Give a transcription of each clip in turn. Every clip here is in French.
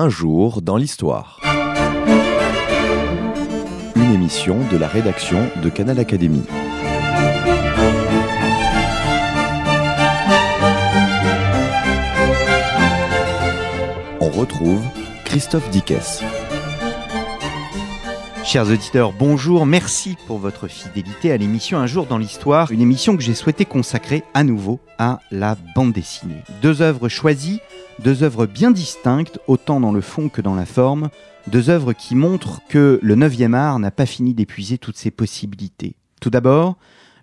Un jour dans l'histoire. Une émission de la rédaction de Canal Académie. On retrouve Christophe Dickès. Chers auditeurs, bonjour, merci pour votre fidélité à l'émission Un jour dans l'histoire, une émission que j'ai souhaité consacrer à nouveau à la bande dessinée. Deux œuvres choisies, deux œuvres bien distinctes, autant dans le fond que dans la forme, deux œuvres qui montrent que le 9e art n'a pas fini d'épuiser toutes ses possibilités. Tout d'abord,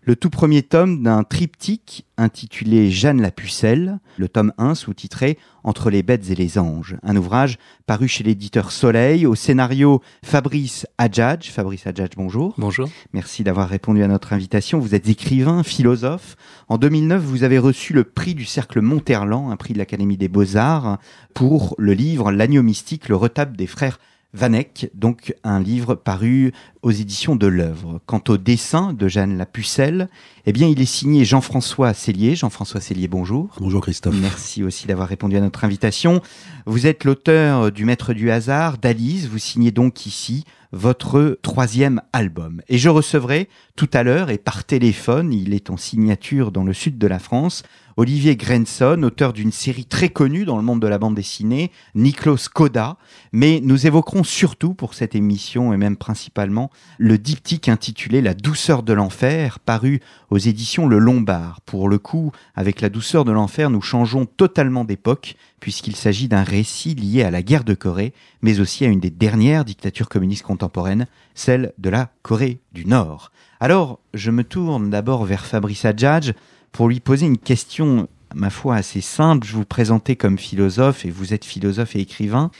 le tout premier tome d'un triptyque intitulé Jeanne la Pucelle, le tome 1 sous-titré Entre les bêtes et les anges, un ouvrage paru chez l'éditeur Soleil, au scénario Fabrice Adjadj. Fabrice Adjadj, bonjour. Bonjour. Merci d'avoir répondu à notre invitation. Vous êtes écrivain, philosophe. En 2009, vous avez reçu le prix du Cercle Monterland, un prix de l'Académie des Beaux-Arts, pour le livre L'agneau mystique, le retable des frères Vanek, donc un livre paru aux éditions de l'œuvre. Quant au dessin de Jeanne la Pucelle, eh bien, il est signé Jean-François Cellier. Jean-François Cellier, bonjour. Bonjour Christophe. Merci aussi d'avoir répondu à notre invitation. Vous êtes l'auteur du Maître du hasard, d'Alice. Vous signez donc ici votre troisième album. Et je recevrai tout à l'heure et par téléphone, il est en signature dans le sud de la France, Olivier Grenson, auteur d'une série très connue dans le monde de la bande dessinée, Niklos Koda. Mais nous évoquerons surtout pour cette émission, et même principalement, le diptyque intitulé La douceur de l'enfer, paru aux éditions Le Lombard. Pour le coup, avec La douceur de l'enfer, nous changeons totalement d'époque, puisqu'il s'agit d'un récit lié à la guerre de Corée, mais aussi à une des dernières dictatures communistes contemporaines, celle de la Corée du Nord. Alors, je me tourne d'abord vers Fabrice Adjadj, pour lui poser une question, ma foi, assez simple. Je vous présentais comme philosophe et vous êtes philosophe et écrivain.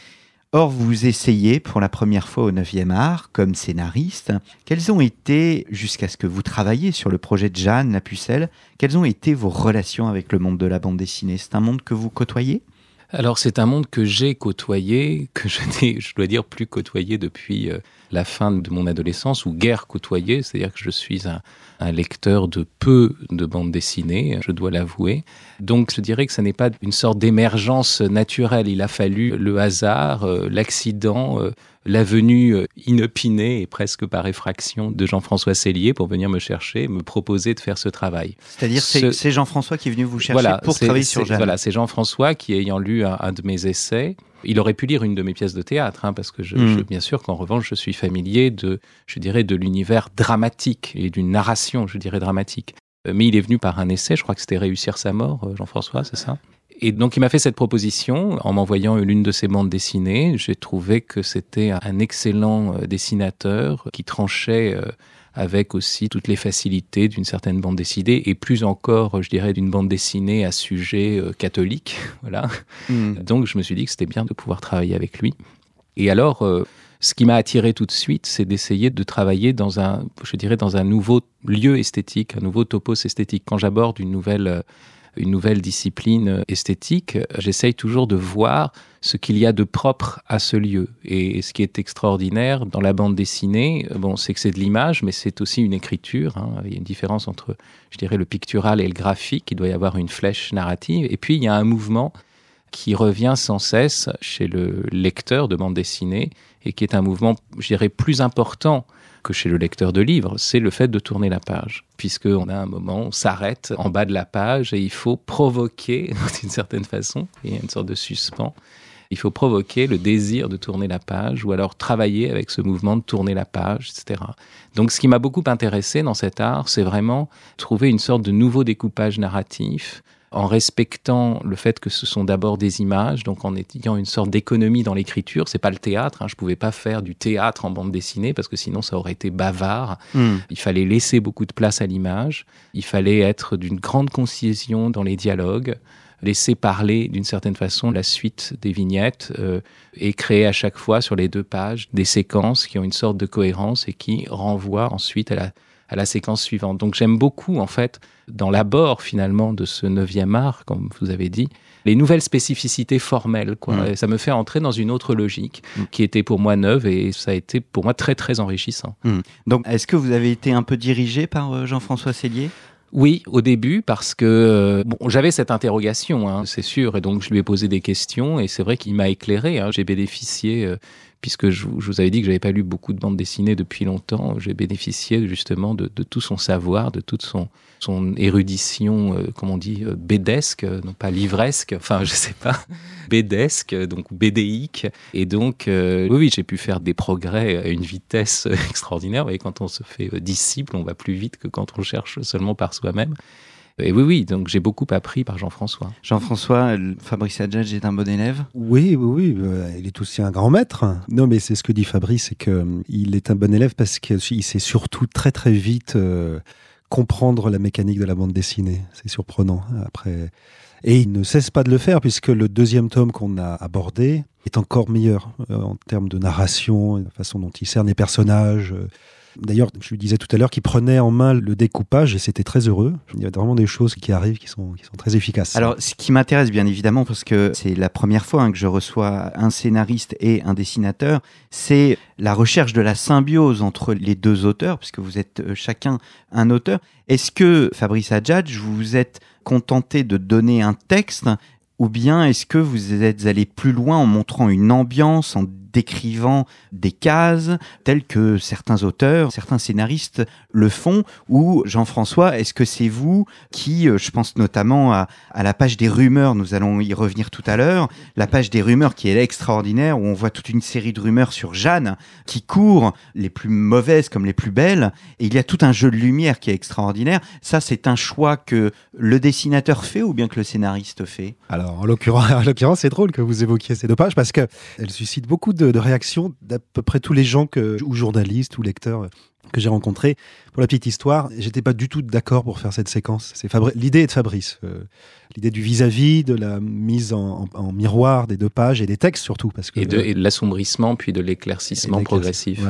Or, vous essayez pour la première fois au 9e art comme scénariste. Quelles ont été, jusqu'à ce que vous travailliez sur le projet de Jeanne, la pucelle, quelles ont été vos relations avec le monde de la bande dessinée? C'est un monde que vous côtoyez? Alors c'est un monde que j'ai côtoyé, que je n'ai, je dois dire, plus côtoyé depuis euh, la fin de mon adolescence, ou guère côtoyé, c'est-à-dire que je suis un, un lecteur de peu de bandes dessinées, je dois l'avouer. Donc je dirais que ce n'est pas une sorte d'émergence naturelle. Il a fallu le hasard, euh, l'accident, euh, la venue euh, inopinée et presque par effraction de Jean-François Cellier pour venir me chercher, me proposer de faire ce travail. C'est-à-dire ce... c'est Jean-François qui est venu vous chercher pour travailler sur Jeanne. Voilà, c'est Jean-François qui, ayant lu un, un de mes essais, il aurait pu lire une de mes pièces de théâtre, hein, parce que je, mm. je, bien sûr qu'en revanche, je suis familier de, je dirais, de l'univers dramatique et d'une narration, je dirais, dramatique. Euh, mais il est venu par un essai, je crois que c'était Réussir sa mort, euh, Jean-François, c'est ça? Et donc il m'a fait cette proposition en m'envoyant l'une de ses bandes dessinées. J'ai trouvé que c'était un excellent euh, dessinateur qui tranchait avec aussi toutes les facilités d'une certaine bande dessinée et plus encore, je dirais, d'une bande dessinée à sujet catholique. voilà. Mm. Donc je me suis dit que c'était bien de pouvoir travailler avec lui. Et alors, ce qui m'a attiré tout de suite, c'est d'essayer de travailler dans un, je dirais, dans un nouveau lieu esthétique, un nouveau topos esthétique. Quand j'aborde une nouvelle euh, une nouvelle discipline esthétique, j'essaye toujours de voir ce qu'il y a de propre à ce lieu. Et ce qui est extraordinaire dans la bande dessinée, bon, c'est que c'est de l'image, mais c'est aussi une écriture. Hein. Il y a une différence entre, je dirais, le pictural et le graphique. Il doit y avoir une flèche narrative. Et puis, il y a un mouvement qui revient sans cesse chez le lecteur de bande dessinée et qui est un mouvement, je dirais, plus important que chez le lecteur de livres, c'est le fait de tourner la page. Puisqu'on a un moment, on s'arrête en bas de la page et il faut provoquer, d'une certaine façon, il y a une sorte de suspens, il faut provoquer le désir de tourner la page ou alors travailler avec ce mouvement de tourner la page, etc. Donc ce qui m'a beaucoup intéressé dans cet art, c'est vraiment trouver une sorte de nouveau découpage narratif en respectant le fait que ce sont d'abord des images, donc en ayant une sorte d'économie dans l'écriture. C'est pas le théâtre. Hein. Je pouvais pas faire du théâtre en bande dessinée parce que sinon ça aurait été bavard. Mm. Il fallait laisser beaucoup de place à l'image. Il fallait être d'une grande concision dans les dialogues laisser parler d'une certaine façon la suite des vignettes euh, et créer à chaque fois sur les deux pages des séquences qui ont une sorte de cohérence et qui renvoient ensuite à la, à la séquence suivante. Donc j'aime beaucoup, en fait, dans l'abord finalement de ce neuvième art, comme vous avez dit, les nouvelles spécificités formelles. Quoi. Mmh. ça me fait entrer dans une autre logique mmh. qui était pour moi neuve et ça a été pour moi très très enrichissant. Mmh. Donc est-ce que vous avez été un peu dirigé par euh, Jean-François Cellier? Oui, au début, parce que euh, bon, j'avais cette interrogation, hein, c'est sûr, et donc je lui ai posé des questions, et c'est vrai qu'il m'a éclairé. Hein. J'ai bénéficié euh, puisque je, vous avais dit que j'avais pas lu beaucoup de bandes dessinées depuis longtemps, j'ai bénéficié justement de, tout son savoir, de toute son, érudition, euh, comme on dit, euh, bédesque, euh, non pas livresque, enfin je sais pas, bédesque, donc bédéique. Et donc, oui, j'ai pu faire des progrès à une vitesse extraordinaire. Et quand on se fait disciple, on va plus vite que quand on cherche seulement par soi-même. Et oui, oui, donc j'ai beaucoup appris par Jean-François. Jean-François, Fabrice Adjadj est un bon élève? Oui, oui, oui. Euh, il est aussi un grand maître. Non, mais c'est ce que dit Fabrice, c'est qu'il euh, est un bon élève parce qu'il sait surtout très, très vite euh, comprendre la mécanique de la bande dessinée. C'est surprenant. Après. Et il ne cesse pas de le faire puisque le deuxième tome qu'on a abordé est encore meilleur en termes de narration, la façon dont il cerne les personnages. D'ailleurs, je lui disais tout à l'heure qu'il prenait en main le découpage et c'était très heureux. Il y a vraiment des choses qui arrivent qui sont, qui sont très efficaces. Alors, ce qui m'intéresse bien évidemment, parce que c'est la première fois hein, que je reçois un scénariste et un dessinateur, c'est la recherche de la symbiose entre les deux auteurs, puisque vous êtes euh, chacun un auteur. Est-ce que, Fabrice Adjadj, vous vous êtes contenté de donner un texte ou bien est-ce que vous êtes allé plus loin en montrant une ambiance, en décrivant des cases telles que certains auteurs, certains scénaristes le font, ou Jean-François, est-ce que c'est vous qui, euh, je pense notamment à, la page des rumeurs, nous allons y revenir tout à l'heure, la page des rumeurs qui est extraordinaire, où on voit toute une série de rumeurs sur Jeanne qui court, les plus mauvaises comme les plus belles, et il y a tout un jeu de lumière qui est extraordinaire. Ça, c'est un choix que le dessinateur fait ou bien que le scénariste fait? Alors, en l'occurrence, c'est drôle que vous évoquiez ces deux pages parce qu'elles suscitent beaucoup de de, réaction d'à peu près tous les gens que, ou journalistes ou lecteurs que j'ai rencontrés. Pour la petite histoire, j'étais pas du tout d'accord pour faire cette séquence. C'est l'idée est de Fabrice. Euh, l'idée du vis-à-vis, de la mise en, miroir des deux pages et des textes surtout. Parce que, et de, l'assombrissement puis de l'éclaircissement progressif.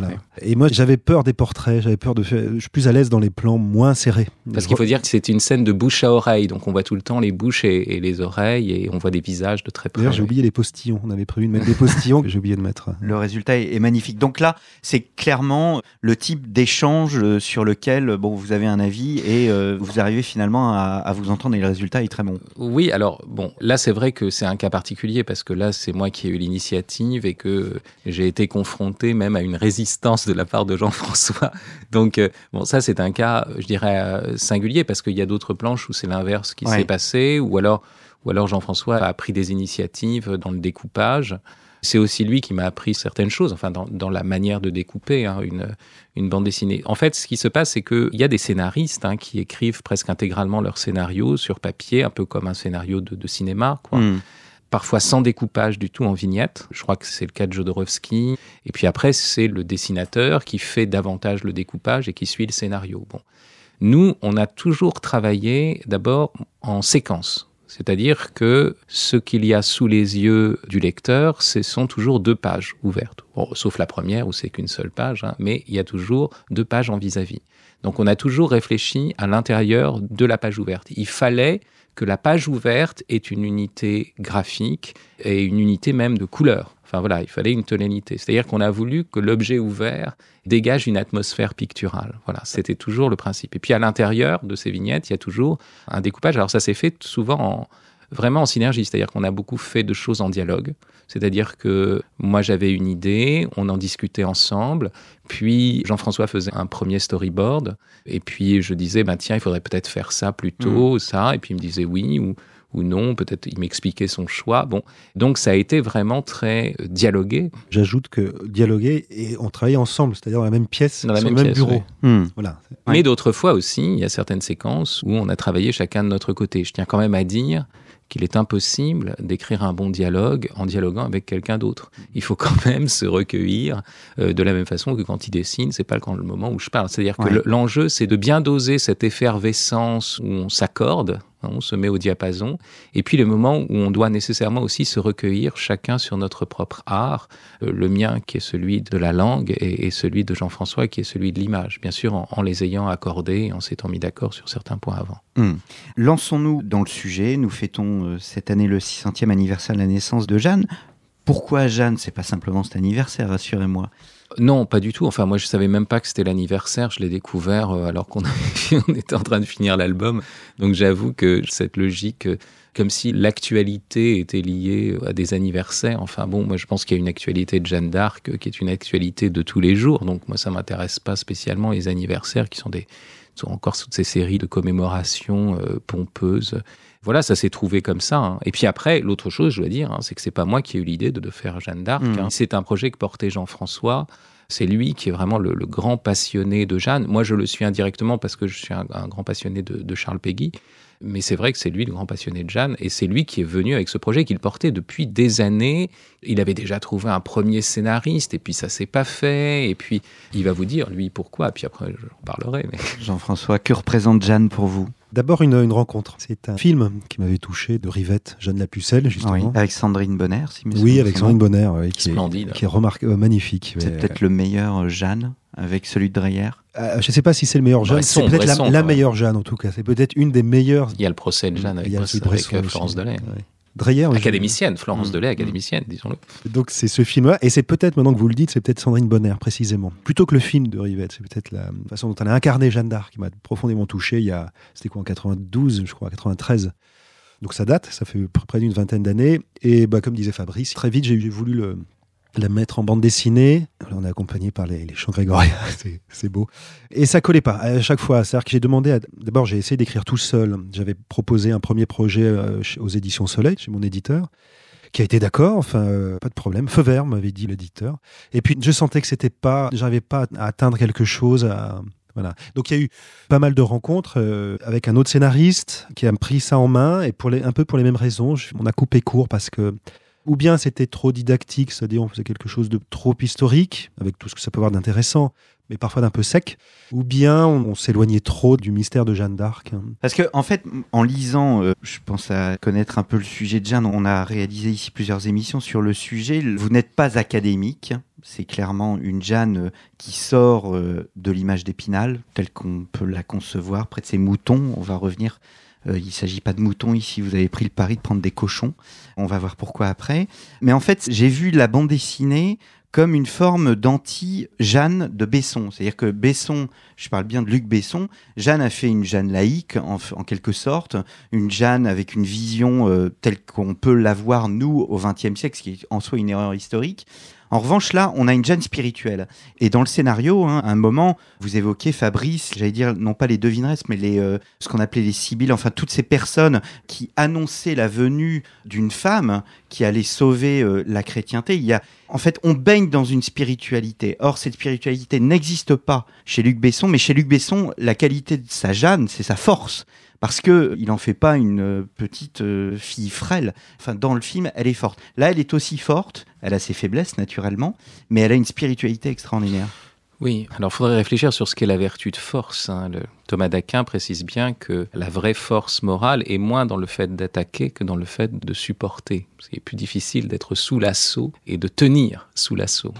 Et moi, j'avais peur des portraits, j'avais peur de faire. Je suis plus à l'aise dans les plans moins serrés. Parce qu'il faut dire que c'est une scène de bouche à oreille, donc on voit tout le temps les bouches et, les oreilles et on voit des visages de très près. D'ailleurs, j'ai oublié les postillons. On avait prévu de mettre des postillons que j'ai oublié de mettre. Le résultat est, magnifique. Donc là, c'est clairement le type d'échange euh, sur lequel bon, vous avez un avis et euh, vous arrivez finalement à, à vous entendre et le résultat est très bon. Oui, alors bon, là c'est vrai que c'est un cas particulier parce que là c'est moi qui ai eu l'initiative et que j'ai été confronté même à une résistance de la part de Jean-François. Donc euh, bon, ça c'est un cas, je dirais singulier parce qu'il y a d'autres planches où c'est l'inverse qui s'est passé ou alors ou alors Jean-François a pris des initiatives dans le découpage. C'est aussi lui qui m'a appris certaines choses, enfin dans, la manière de découper hein, une, bande dessinée. En fait, ce qui se passe, c'est qu'il y a des scénaristes hein, qui écrivent presque intégralement leur scénario sur papier, un peu comme un scénario de, cinéma, quoi. Hmm. Parfois sans découpage du tout en vignette. Je crois que c'est le cas de Jodorowsky. Et puis après, c'est le dessinateur qui fait davantage le découpage et qui suit le scénario. Bon. Nous, on a toujours travaillé d'abord en séquence. C'est-à-dire que ce qu'il y a sous les yeux du lecteur, ce sont toujours deux pages ouvertes. sauf la première où c'est qu'une seule page, hein, mais il y a toujours deux pages en vis-à-vis. Donc on a toujours réfléchi à l'intérieur de la page ouverte. Il fallait que la page ouverte ait une unité graphique et une unité même de couleur. Enfin voilà, il fallait une tonalité. C'est-à-dire qu'on a voulu que l'objet ouvert dégage une atmosphère picturale. Voilà, c'était toujours le principe. Et puis à l'intérieur de ces vignettes, il y a toujours un découpage. Alors ça s'est fait souvent vraiment en synergie, c'est-à-dire qu'on a beaucoup fait de choses en dialogue. C'est-à-dire que moi j'avais une idée, on en discutait ensemble, puis Jean-François faisait un premier storyboard, et puis je disais, ben tiens, il faudrait peut-être faire ça plutôt, mmh. ça, et puis il me disait oui, ou ou non. Peut-être il m'expliquait son choix. Bon, donc ça a été vraiment très euh, dialogué. J'ajoute que dialoguer et on travaillait ensemble, c'est-à-dire dans la même pièce, dans le même bureau. Hmm. Voilà. Mais d'autres fois aussi, il y a certaines séquences où on a travaillé chacun de notre côté. Je tiens quand même à dire qu'il est impossible d'écrire un bon dialogue en dialoguant avec quelqu'un d'autre. Il faut quand même se recueillir euh, de la même façon que quand il dessine, c'est pas le moment où je parle. C'est-à-dire que l'enjeu, c'est de bien doser cette effervescence où on s'accorde on se met au diapason, et puis le moment où on doit nécessairement aussi se recueillir chacun sur notre propre art, euh, le mien qui est celui de la langue et, celui de Jean-François qui est celui de l'image, bien sûr en, les ayant accordés en s'étant mis d'accord sur certains points avant. Hmm. Lançons-nous dans le sujet, nous fêtons euh, cette année le 600e anniversaire de la naissance de Jeanne. Pourquoi Jeanne C'est pas simplement cet anniversaire, rassurez-moi? Non, pas du tout. Enfin, moi, je savais même pas que c'était l'anniversaire. Je l'ai découvert euh, alors qu'on on était en train de finir l'album. Donc, j'avoue que cette logique, euh, comme si l'actualité était liée à des anniversaires. Enfin, bon, moi, je pense qu'il y a une actualité de Jeanne d'Arc euh, qui est une actualité de tous les jours. Donc, moi, ça m'intéresse pas spécialement les anniversaires qui sont des sont encore toutes ces séries de commémorations pompeuses voilà, ça s'est trouvé comme ça. Hein. Et puis après, l'autre chose, je dois dire, hein, c'est que c'est pas moi qui ai eu l'idée de, faire Jeanne d'Arc. Mmh. Hein. C'est un projet que portait Jean-François. C'est lui qui est vraiment le, grand passionné de Jeanne. Moi, je le suis indirectement parce que je suis un, grand passionné de, Charles Péguy. Mais c'est vrai que c'est lui le grand passionné de Jeanne. Et c'est lui qui est venu avec ce projet qu'il portait depuis des années. Il avait déjà trouvé un premier scénariste et puis ça s'est pas fait. Et puis il va vous dire, lui, pourquoi? Puis après, j'en parlerai. Mais... Jean-François, que représente Jeanne pour vous? D'abord une, une, rencontre. C'est un film qui m'avait touché de Rivette, Jeanne la Pucelle, justement. Oui, avec Sandrine Bonner, si Oui, avec Sandrine Bonner, qui, Est, qui est remarquable, euh, magnifique. C'est peut-être le meilleur euh, Jeanne avec celui de Dreyer? Euh, je ne sais pas si c'est le meilleur Jeanne, c'est peut-être la, meilleure Jeanne en tout cas. C'est peut-être une des meilleures. Il y a le procès de Jeanne avec, avec Florence Delay. Dreyer. Académicienne, Florence mm. Delay, académicienne, disons-le. Donc c'est ce film-là, et c'est peut-être, maintenant que vous le dites, c'est peut-être Sandrine Bonner, précisément. Plutôt que le film de Rivette, c'est peut-être la façon dont elle a incarné Jeanne d'Arc qui m'a profondément touché il y a, c'était quoi, en 92, je crois, 93. Donc ça date, ça fait près d'une vingtaine d'années. Et bah, comme disait Fabrice, très vite j'ai voulu le, la mettre en bande dessinée. on est accompagné par les, chants grégoriens, c'est beau. Et ça collait pas à chaque fois. C'est-à-dire que j'ai demandé, d'abord j'ai essayé d'écrire tout seul. J'avais proposé un premier projet euh, aux éditions Soleil, chez mon éditeur, qui a été d'accord, enfin euh, pas de problème. Feu vert m'avait dit l'éditeur. Et puis je sentais que c'était pas, j'arrivais pas à atteindre quelque chose. voilà. Donc il y a eu pas mal de rencontres euh, avec un autre scénariste qui a pris ça en main et pour les, un peu pour les mêmes raisons, on a coupé court parce que ou bien c'était trop didactique, c'est-à-dire on faisait quelque chose de trop historique, avec tout ce que ça peut avoir d'intéressant, mais parfois d'un peu sec, ou bien on, s'éloignait trop du mystère de Jeanne d'Arc. Parce que, en fait, en lisant, euh, je pense à connaître un peu le sujet de Jeanne, on a réalisé ici plusieurs émissions sur le sujet. Vous n'êtes pas académique, c'est clairement une Jeanne euh, qui sort euh, de l'image d'Épinal, telle qu'on peut la concevoir, près de ses moutons. On va revenir euh, il ne s'agit pas de moutons ici, vous avez pris le pari de prendre des cochons. On va voir pourquoi après. Mais en fait, j'ai vu la bande dessinée comme une forme d'anti-Jeanne de Besson. C'est-à-dire que Besson, je parle bien de Luc Besson, Jeanne a fait une Jeanne laïque, en, quelque sorte, une Jeanne avec une vision euh, telle qu'on peut l'avoir, nous, au XXe siècle, ce qui est en soi une erreur historique. En revanche, là, on a une Jeanne spirituelle. Et dans le scénario, hein, à un moment, vous évoquez Fabrice, j'allais dire, non pas les devineresses, mais les, euh, ce qu'on appelait les sibylles, enfin toutes ces personnes qui annonçaient la venue d'une femme qui allait sauver euh, la chrétienté. Il y a, en fait, on baigne dans une spiritualité. Or, cette spiritualité n'existe pas chez Luc Besson, mais chez Luc Besson, la qualité de sa Jeanne, c'est sa force parce que il en fait pas une euh, petite euh, fille frêle. Enfin, dans le film, elle est forte. Là, elle est aussi forte. Elle a ses faiblesses naturellement, mais elle a une spiritualité extraordinaire. Oui, alors il faudrait réfléchir sur ce qu'est la vertu de force. Hein. Thomas d'Aquin précise bien que la vraie force morale est moins dans le fait d'attaquer que dans le fait de supporter. C'est plus difficile d'être sous l'assaut et de tenir sous l'assaut.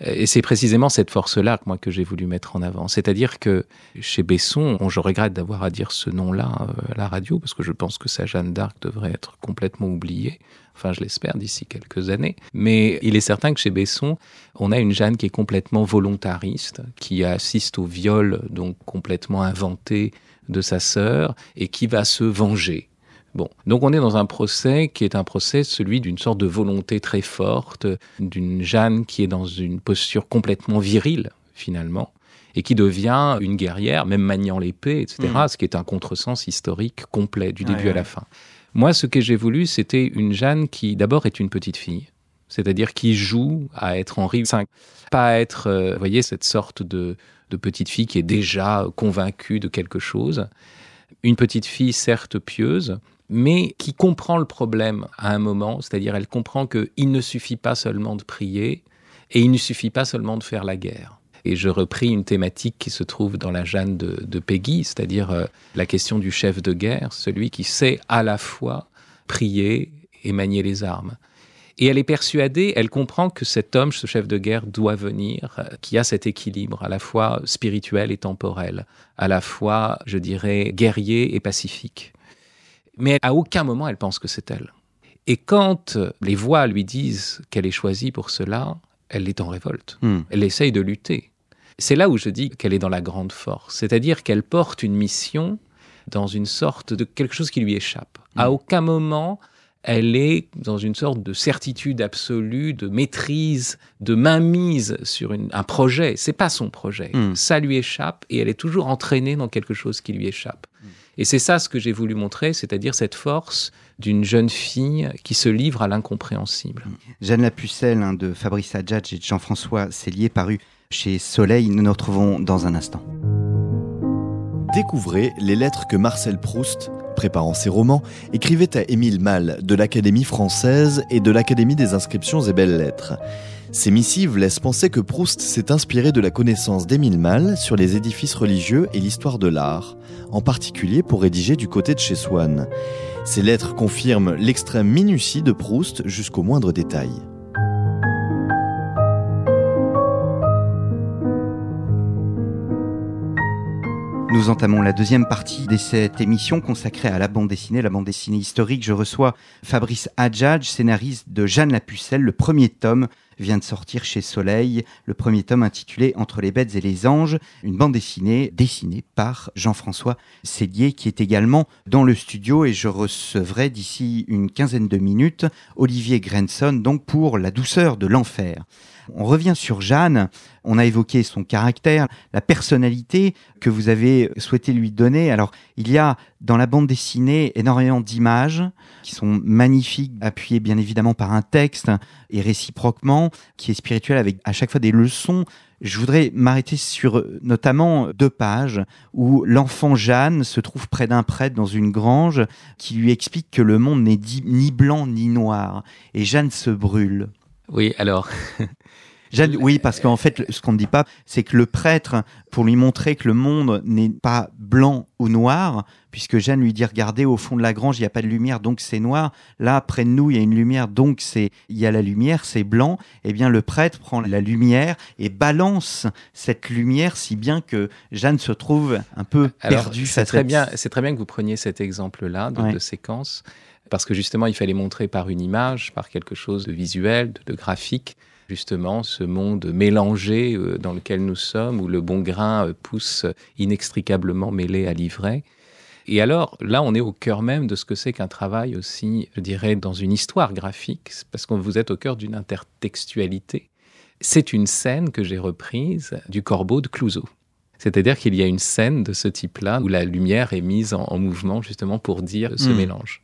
Et c'est précisément cette force-là moi que j'ai voulu mettre en avant. C'est-à-dire que chez Besson, je regrette d'avoir à dire ce nom-là euh, à la radio parce que je pense que sa Jeanne d'Arc devrait être complètement oubliée. Enfin, je l'espère d'ici quelques années. Mais il est certain que chez Besson, on a une Jeanne qui est complètement volontariste, qui assiste au viol donc complètement inventé de sa sœur et qui va se venger Bon, donc on est dans un procès qui est un procès celui d'une sorte de volonté très forte, d'une Jeanne qui est dans une posture complètement virile finalement et qui devient une guerrière, même maniant l'épée, etc., mm. ce qui est un contresens historique complet du début à la fin. Moi, ce que j'ai voulu, c'était une Jeanne qui d'abord est une petite fille, c'est-à-dire qui joue à être Henri V, pas à être, euh, vous voyez, cette sorte de, de petite fille qui est déjà convaincue de quelque chose. Une petite fille certes pieuse, mais qui comprend le problème à un moment, c'est-à-dire elle comprend qu'il ne suffit pas seulement de prier et il ne suffit pas seulement de faire la guerre. Et je repris une thématique qui se trouve dans la Jeanne de, Peggy, c'est-à-dire euh, la question du chef de guerre, celui qui sait à la fois prier et manier les armes. Et elle est persuadée, elle comprend que cet homme, ce chef de guerre, doit venir, euh, qui a cet équilibre à la fois spirituel et temporel, à la fois, je dirais, guerrier et pacifique mais à aucun moment elle pense que c'est elle. Et quand les voix lui disent qu'elle est choisie pour cela, elle est en révolte. Hmm. Elle essaye de lutter. C'est là où je dis qu'elle est dans la grande force, c'est-à-dire qu'elle porte une mission dans une sorte de quelque chose qui lui échappe. À aucun moment elle est dans une sorte de certitude absolue, de maîtrise, de mainmise sur un projet. C'est pas son projet. Mm. Ça lui échappe et elle est toujours entraînée dans quelque chose qui lui échappe. Et c'est ça ce que j'ai voulu montrer, c'est-à-dire cette force d'une jeune fille qui se livre à l'incompréhensible. Jeanne la Pucelle hein, de Fabrice Adjadj et de Jean-François Cellier paru chez Soleil. Nous nous retrouvons dans un instant. Découvrez les lettres que Marcel Proust, préparant ses romans, écrivait à Émile Malle de l'Académie française et de l'Académie des inscriptions et belles-lettres. Ces missives laissent penser que Proust s'est inspiré de la connaissance d'Émile Malle sur les édifices religieux et l'histoire de l'art, en particulier pour rédiger du côté de chez Swann. Ces lettres confirment l'extrême minutie de Proust jusqu'au moindre détail. Nous entamons la deuxième partie de cette émission consacrée à la bande dessinée, la bande dessinée historique. Je reçois Fabrice Adjadj, scénariste de Jeanne la Pucelle. Le premier tome vient de sortir chez Soleil, le premier tome intitulé Entre les bêtes et les anges, une bande dessinée dessinée par Jean-François Cellier qui est également dans le studio et je recevrai d'ici une quinzaine de minutes Olivier Grenson donc pour La douceur de l'enfer. On revient sur Jeanne, on a évoqué son caractère, la personnalité que vous avez souhaité lui donner. Alors, il y a dans la bande dessinée énormément d'images qui sont magnifiques, appuyées bien évidemment par un texte et réciproquement, qui est spirituel avec à chaque fois des leçons. Je voudrais m'arrêter sur notamment deux pages où l'enfant Jeanne se trouve près d'un prêtre dans une grange qui lui explique que le monde n'est ni blanc ni noir et Jeanne se brûle. Oui, alors. Oui, parce qu'en fait, ce qu'on ne dit pas, c'est que le prêtre, pour lui montrer que le monde n'est pas blanc ou noir, puisque Jeanne lui dit regardez au fond de la grange, il n'y a pas de lumière, donc c'est noir. Là, près de nous, il y a une lumière, donc c'est il y a la lumière, c'est blanc. Eh bien, le prêtre prend la lumière et balance cette lumière, si bien que Jeanne se trouve un peu perdue. C'est très bien. C'est très bien que vous preniez cet exemple-là de, ouais. de séquence parce que justement, il fallait montrer par une image, par quelque chose de visuel, de, de graphique, justement ce monde mélangé euh, dans lequel nous sommes, où le bon grain euh, pousse inextricablement mêlé à l'ivraie. Et alors, là, on est au cœur même de ce que c'est qu'un travail aussi, je dirais, dans une histoire graphique, parce que vous êtes au cœur d'une intertextualité. C'est une scène que j'ai reprise du Corbeau de Clouseau. C'est-à-dire qu'il y a une scène de ce type-là où la lumière est mise en, en mouvement justement pour dire ce Hmm. mélange.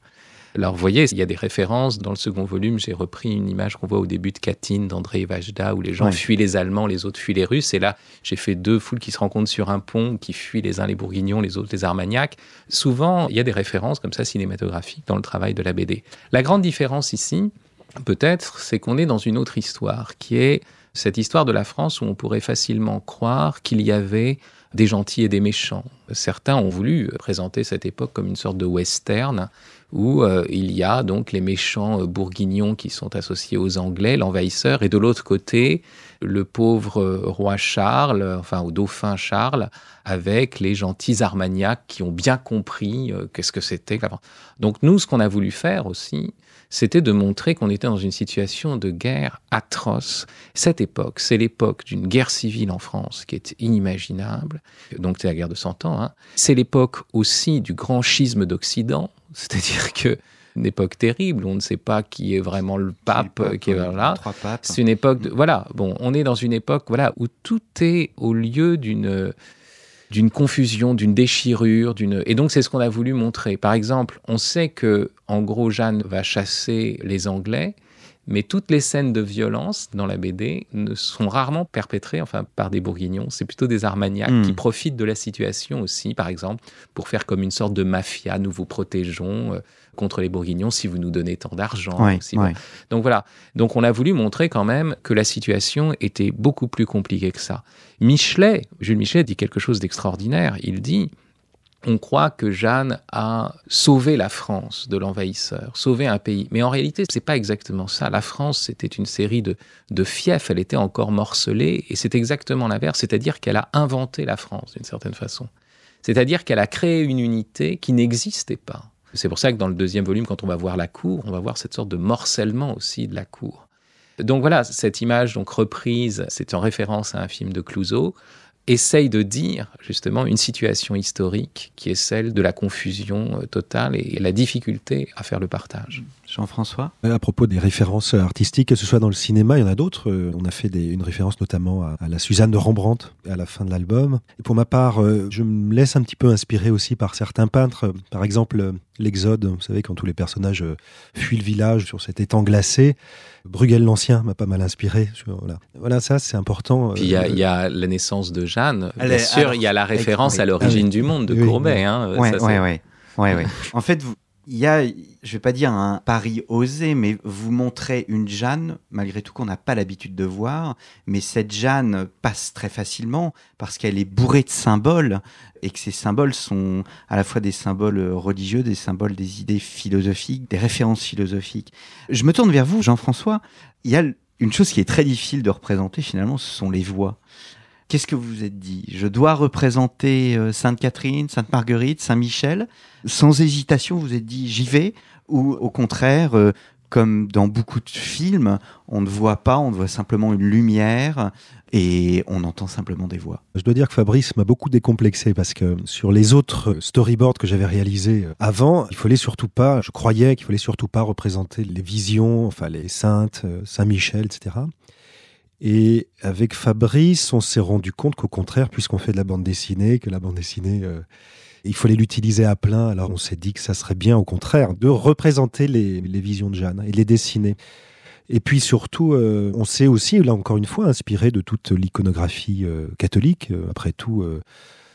Alors, vous voyez, il y a des références. Dans le second volume, j'ai repris une image qu'on voit au début de Katyn d'André Vajda, où les gens Ouais. fuient les Allemands, les autres fuient les Russes. Et là, j'ai fait deux foules qui se rencontrent sur un pont, qui fuient les uns les Bourguignons, les autres les Armagnacs. Souvent, il y a des références comme ça cinématographiques dans le travail de la BD. La grande différence ici, peut-être, c'est qu'on est dans une autre histoire, qui est cette histoire de la France où on pourrait facilement croire qu'il y avait des gentils et des méchants. Certains ont voulu présenter cette époque comme une sorte de western où euh, il y a donc les méchants euh, bourguignons qui sont associés aux Anglais, l'envahisseur, et de l'autre côté, le pauvre euh, roi Charles, enfin au dauphin Charles, avec les gentils armagnacs qui ont bien compris qu'est-ce que c'était. Donc nous, ce qu'on a voulu faire aussi, c'était de montrer qu'on était dans une situation de guerre atroce. Cette époque, c'est l'époque d'une guerre civile en France qui est inimaginable. Donc c'est la guerre de 100 ans. Hein. C'est l'époque aussi du grand schisme d'Occident, c'est-à-dire que une époque terrible, on ne sait pas qui est vraiment le pape, L'époque, qui est oui, là. Trois papes. C'est une époque, de, voilà. Bon, on est dans une époque, voilà, où tout est au lieu d'une d'une confusion, d'une déchirure, d'une et donc c'est ce qu'on a voulu montrer. Par exemple, on sait que en gros Jeanne va chasser les Anglais, mais toutes les scènes de violence dans la BD ne sont rarement perpétrées enfin par des bourguignons, c'est plutôt des armagnacs Mm. qui profitent de la situation aussi par exemple pour faire comme une sorte de mafia, nous vous protégeons euh, contre les bourguignons si vous nous donnez tant d'argent. Ouais, si- ouais. donc voilà. Donc on a voulu montrer quand même que la situation était beaucoup plus compliquée que ça. Michelet, Jules Michelet dit quelque chose d'extraordinaire. Il dit on croit que Jeanne a sauvé la France de l'envahisseur, sauvé un pays. Mais en réalité, c'est pas exactement ça. La France, c'était une série de, de fiefs, elle était encore morcelée, et c'est exactement l'inverse, c'est-à-dire qu'elle a inventé la France d'une certaine façon. C'est-à-dire qu'elle a créé une unité qui n'existait pas. C'est pour ça que dans le deuxième volume, quand on va voir la cour, on va voir cette sorte de morcellement aussi de la cour. Donc voilà, cette image donc reprise, c'est en référence à un film de Clouseau, essaye de dire justement une situation historique qui est celle de la confusion euh, totale et la difficulté à faire le partage. Jean-François À propos des références artistiques, que ce soit dans le cinéma, il y en a d'autres. Euh, on a fait une référence notamment à, la Suzanne de Rembrandt à la fin de l'album. Et pour ma part, euh, je me laisse un petit peu inspirer aussi par certains peintres. Par exemple, l'Exode, vous savez, quand tous les personnages fuient le village sur cet étang glacé. Bruegel l'Ancien m'a pas mal inspiré. Voilà, voilà ça c'est important. Puis il y, a la naissance de Jeanne. Bien sûr, il y a la référence à l'origine du monde de Courbet. Hein, ouais, ouais, ouais, ouais, En fait, il y a, je vais pas dire un pari osé, mais vous montrez une Jeanne, malgré tout qu'on n'a pas l'habitude de voir, mais cette Jeanne passe très facilement parce qu'elle est bourrée de symboles et que ces symboles sont à la fois des symboles religieux, des symboles des idées philosophiques, des références philosophiques. Je me tourne vers vous, Jean-François. Il y a une chose qui est très difficile de représenter finalement, ce sont les voix. Qu'est-ce que vous vous êtes dit? Je dois représenter euh, Sainte Catherine, Sainte Marguerite, Saint Michel. Sans hésitation, vous vous êtes dit j'y vais? Ou au contraire, euh, comme dans beaucoup de films, on ne voit pas, on voit simplement une lumière et on entend simplement des voix. Je dois dire que Fabrice m'a beaucoup décomplexé parce que sur les autres storyboards que j'avais réalisés avant, il fallait surtout pas, je croyais qu'il fallait surtout pas représenter les visions, enfin les saintes, euh, Saint Michel, etc. Et avec Fabrice, on s'est rendu compte qu'au contraire, puisqu'on fait de la bande dessinée, que la bande dessinée, euh, il fallait l'utiliser à plein, alors on s'est dit que ça serait bien, au contraire, de représenter les, visions de Jeanne et les dessiner. Et puis surtout, euh, on s'est aussi, là encore une fois, inspiré de toute l'iconographie euh, catholique. Après tout,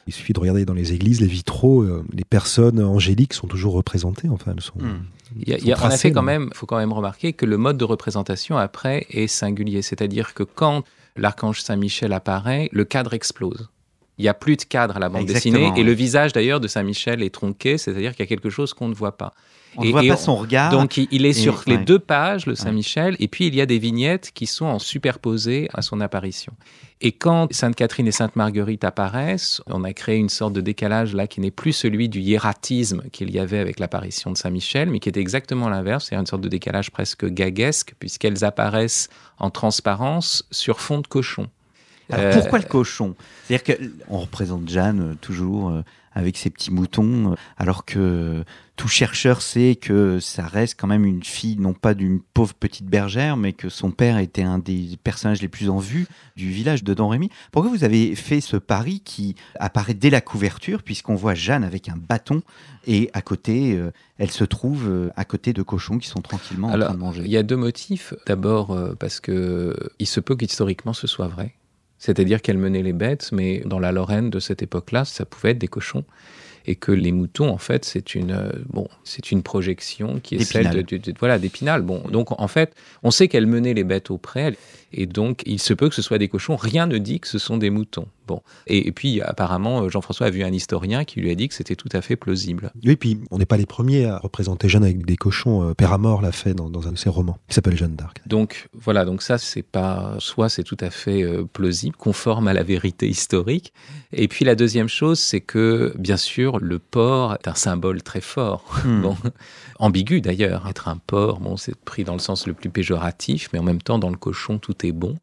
il suffit de regarder dans les églises, les vitraux, les personnes angéliques sont toujours représentées. Enfin, elles sont. Hmm. Il y a, en effet, quand même, faut quand même remarquer que le mode de représentation après est singulier. C'est-à-dire que quand l'archange Saint-Michel apparaît, le cadre explose. Il n'y a plus de cadre à la bande dessinée et le visage d'ailleurs de Saint-Michel est tronqué, c'est-à-dire qu'il y a quelque chose qu'on ne voit pas. On ne voit pas son regard. Donc il, est sur les deux pages, le Saint-Michel, et puis il y a des vignettes qui sont en superposées à son apparition. Et quand Sainte Catherine et Sainte Marguerite apparaissent, on a créé une sorte de décalage là qui n'est plus celui du hiératisme qu'il y avait avec l'apparition de Saint Michel, mais qui est exactement l'inverse, c'est une sorte de décalage presque gaguesque, puisqu'elles apparaissent en transparence sur fond de cochon. Alors pourquoi le cochon? C'est-à-dire qu'on représente Jeanne euh, toujours euh, avec ses petits moutons, euh, alors que tout chercheur sait que ça reste quand même une fille, non pas d'une pauvre petite bergère, mais que son père était un des personnages les plus en vue du village de Don Rémy. Pourquoi vous avez fait ce pari qui apparaît dès la couverture, puisqu'on voit Jeanne avec un bâton et à côté, euh, elle se trouve euh, à côté de cochons qui sont tranquillement en train de manger? Il y a deux motifs. D'abord, euh, parce que il se peut qu'historiquement ce soit vrai. C'est-à-dire qu'elle menait les bêtes, mais dans la Lorraine de cette époque-là, ça pouvait être des cochons et que les moutons, en fait, c'est une, euh, bon, c'est une projection qui est celle de, voilà, d'Épinal. Bon, donc en fait, on sait qu'elle menait les bêtes auprès, et donc il se peut que ce soit des cochons. Rien ne dit que ce sont des moutons. Bon, et, puis apparemment, euh, Jean-François a vu un historien qui lui a dit que c'était tout à fait plausible. Oui, et puis on n'est pas les premiers à représenter Jeanne avec des cochons. Euh, Père Amor l'a fait dans, un de ses romans, qui s'appelle Jeanne d'Arc. Donc voilà, donc ça c'est pas, soit c'est tout à fait plausible, conforme à la vérité historique, et puis la deuxième chose, c'est que bien sûr le porc est un symbole très fort. Hmm. Bon, ambigu d'ailleurs. Être un porc, bon, c'est pris dans le sens le plus péjoratif, mais en même temps, dans le cochon, tout est bon,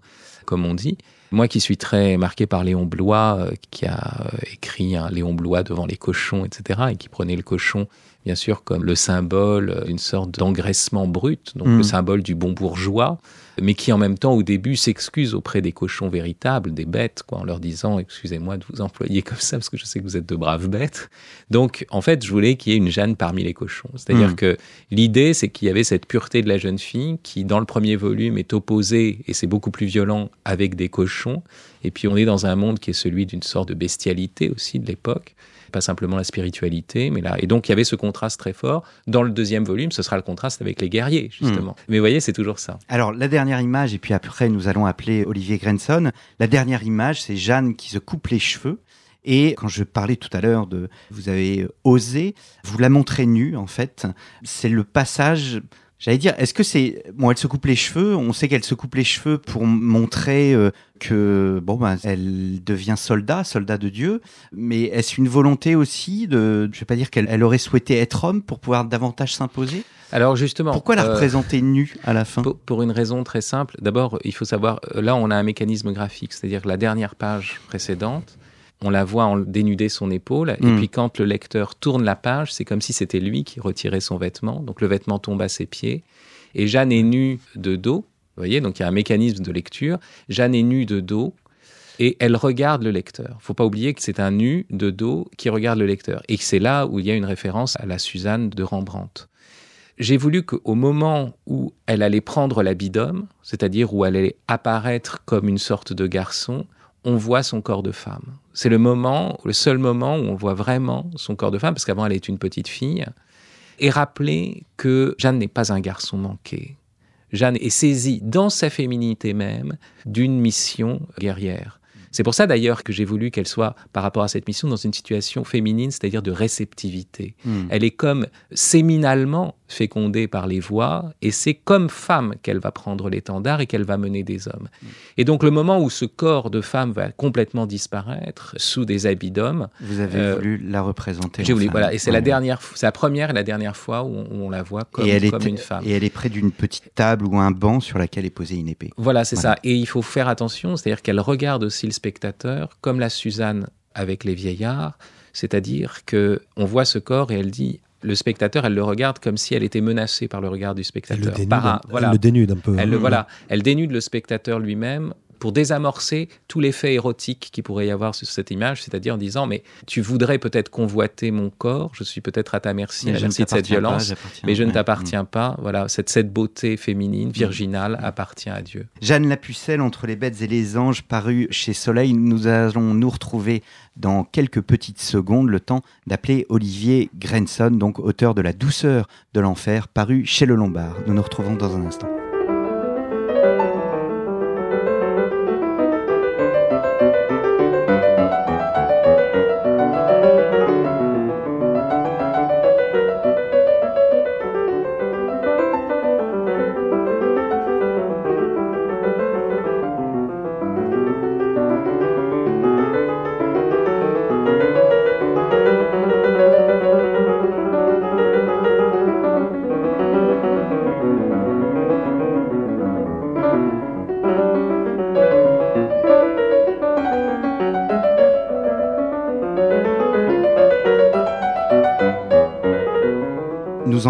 comme on dit. Moi qui suis très marqué par Léon Blois, euh, qui a euh, écrit un Léon Blois devant les cochons, etc., et qui prenait le cochon, bien sûr, comme le symbole d'une sorte d'engraissement brut, donc le hmm. symbole du bon bourgeois, mais qui en même temps au début s'excuse auprès des cochons véritables, des bêtes, quoi, en leur disant excusez-moi de vous employer comme ça parce que je sais que vous êtes de braves bêtes. Donc en fait, je voulais qu'il y ait une Jeanne parmi les cochons. C'est-à-dire hmm. que l'idée, c'est qu'il y avait cette pureté de la jeune fille qui, dans le premier volume, est opposée et c'est beaucoup plus violent avec des cochons. Et puis on est dans un monde qui est celui d'une sorte de bestialité aussi de l'époque pas simplement la spiritualité, mais là. Et donc, il y avait ce contraste très fort. Dans le deuxième volume, ce sera le contraste avec les guerriers, justement. Hmm. Mais vous voyez, c'est toujours ça. Alors, la dernière image, et puis après, nous allons appeler Olivier Grenson. La dernière image, c'est Jeanne qui se coupe les cheveux. Et quand je parlais tout à l'heure de vous avez osé, vous la montrez nue, en fait. C'est le passage J'allais dire, est-ce que c'est bon Elle se coupe les cheveux. On sait qu'elle se coupe les cheveux pour montrer euh, que bon ben elle devient soldat, soldat de Dieu. Mais est-ce une volonté aussi de, je vais pas dire qu'elle aurait souhaité être homme pour pouvoir davantage s'imposer? Alors justement, pourquoi la euh, représenter nue à la fin? pour, une raison très simple. D'abord, il faut savoir, euh, là, on a un mécanisme graphique, c'est-à-dire que la dernière page précédente, on la voit en dénuder son épaule, et hmm. puis quand le lecteur tourne la page, c'est comme si c'était lui qui retirait son vêtement, donc le vêtement tombe à ses pieds, et Jeanne est nue de dos, vous voyez, donc il y a un mécanisme de lecture, Jeanne est nue de dos, et elle regarde le lecteur. Faut pas oublier que c'est un nu de dos qui regarde le lecteur, et que c'est là où il y a une référence à la Suzanne de Rembrandt. J'ai voulu qu'au moment où elle allait prendre l'habit d'homme, c'est-à-dire où elle allait apparaître comme une sorte de garçon, on voit son corps de femme. C'est le moment, le seul moment où on voit vraiment son corps de femme, parce qu'avant elle est une petite fille, et rappeler que Jeanne n'est pas un garçon manqué. Jeanne est saisie dans sa féminité même d'une mission guerrière. C'est pour ça d'ailleurs que j'ai voulu qu'elle soit, par rapport à cette mission, dans une situation féminine, c'est-à-dire de réceptivité. Hmm. Elle est comme séminalement fécondée par les voix, et c'est comme femme qu'elle va prendre l'étendard et qu'elle va mener des hommes. Hmm. Et donc le moment où ce corps de femme va complètement disparaître sous des habits d'homme, vous avez euh, voulu la représenter. J'ai voulu, voilà, et c'est la dernière, c'est la première et la dernière fois où on, la voit comme, une femme. Et elle est près d'une petite table ou un banc sur laquelle est posée une épée. Voilà, c'est ça. Et il faut faire attention, c'est-à-dire qu'elle regarde aussi le spectateur comme la Suzanne avec les vieillards, c'est-à-dire que on voit ce corps et elle dit le spectateur, elle le regarde comme si elle était menacée par le regard du spectateur. Elle le voilà. le dénude un peu. Elle, le, voilà, elle dénude le spectateur lui-même pour désamorcer tout l'effet érotique qui pourrait y avoir sur cette image, c'est-à-dire en disant mais tu voudrais peut-être convoiter mon corps, je suis peut-être à ta merci, à la merci de cette violence, mais je ne t'appartiens pas. Voilà, cette, cette beauté féminine, mm. virginale, appartient à Dieu. Jeanne Lapucelle, Entre les bêtes et les anges, paru chez Soleil, nous allons nous retrouver dans quelques petites secondes, le temps d'appeler Olivier Grenson, donc auteur de La douceur de l'enfer, paru chez Le Lombard. Nous nous retrouvons dans un instant.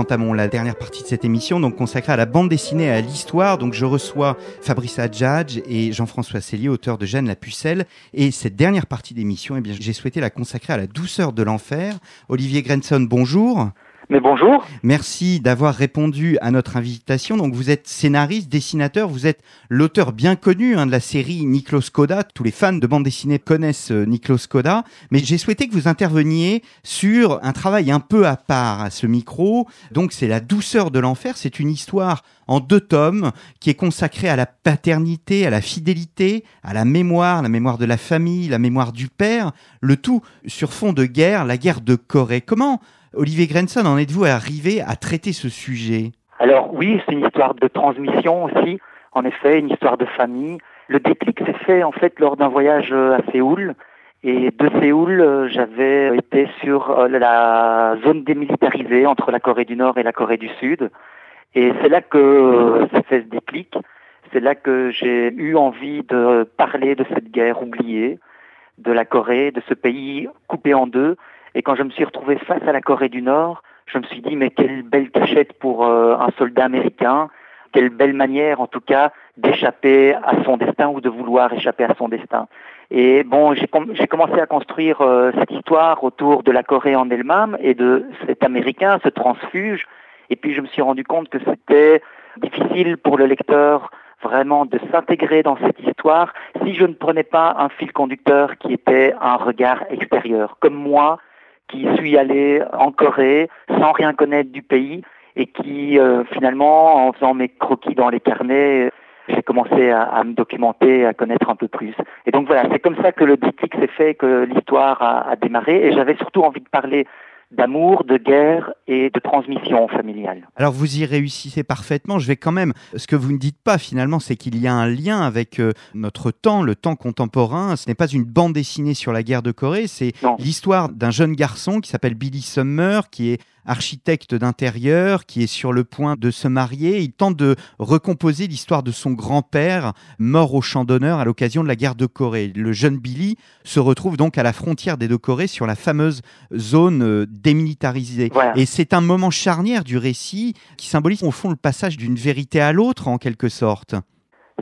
Entamons la dernière partie de cette émission, donc consacrée à la bande dessinée et à l'histoire. Donc je reçois Fabrice Adjadj et Jean-François Cellier, auteur de Jeanne la Pucelle. Et cette dernière partie d'émission, eh bien, j'ai souhaité la consacrer à la douceur de l'enfer. Olivier Grenson, bonjour. Mais bonjour. Merci d'avoir répondu à notre invitation. Donc vous êtes scénariste, dessinateur, vous êtes l'auteur bien connu hein, de la série Niklos Koda. Tous les fans de bande dessinée connaissent euh, Niklos Koda, mais j'ai souhaité que vous interveniez sur un travail un peu à part à ce micro. Donc c'est La douceur de l'enfer, c'est une histoire en deux tomes qui est consacrée à la paternité, à la fidélité, à la mémoire, la mémoire de la famille, la mémoire du père, le tout sur fond de guerre, la guerre de Corée. Comment Olivier Grenson, en êtes-vous arrivé à traiter ce sujet? Alors oui, c'est une histoire de transmission aussi, en effet, une histoire de famille. Le déclic s'est fait en fait lors d'un voyage euh, à Séoul. Et de Séoul, euh, j'avais été sur euh, la zone démilitarisée entre la Corée du Nord et la Corée du Sud. Et c'est là que ça fait ce déclic. C'est là que j'ai eu envie de parler de cette guerre oubliée, de la Corée, de ce pays coupé en deux, et quand je me suis retrouvé face à la Corée du Nord, je me suis dit, mais quelle belle cachette pour euh, un soldat américain, quelle belle manière en tout cas d'échapper à son destin ou de vouloir échapper à son destin. Et bon, j'ai commencé à construire euh, cette histoire autour de la Corée en elle-même et de cet Américain, ce transfuge. Et puis je me suis rendu compte que c'était difficile pour le lecteur vraiment de s'intégrer dans cette histoire si je ne prenais pas un fil conducteur qui était un regard extérieur. Comme moi, qui suis allé en Corée sans rien connaître du pays et qui euh, finalement, en faisant mes croquis dans les carnets, j'ai commencé à, me documenter, à connaître un peu plus. Et donc voilà, c'est comme ça que le déclic s'est fait, que l'histoire a, a, démarré. Et j'avais surtout envie de parler d'amour, de guerre et de transmission familiale. Alors vous y réussissez parfaitement. Je vais quand même, ce que vous ne dites pas finalement, c'est qu'il y a un lien avec euh, notre temps, le temps contemporain. Ce n'est pas une bande dessinée sur la guerre de Corée, c'est l'histoire d'un jeune garçon qui s'appelle Billy Summer, qui est architecte d'intérieur, qui est sur le point de se marier. Il tente de recomposer l'histoire de son grand-père, mort au champ d'honneur à l'occasion de la guerre de Corée. Le jeune Billy se retrouve donc à la frontière des deux Corées sur la fameuse zone euh, démilitarisée. Et c'est un moment charnière du récit qui symbolise au fond le passage d'une vérité à l'autre en quelque sorte.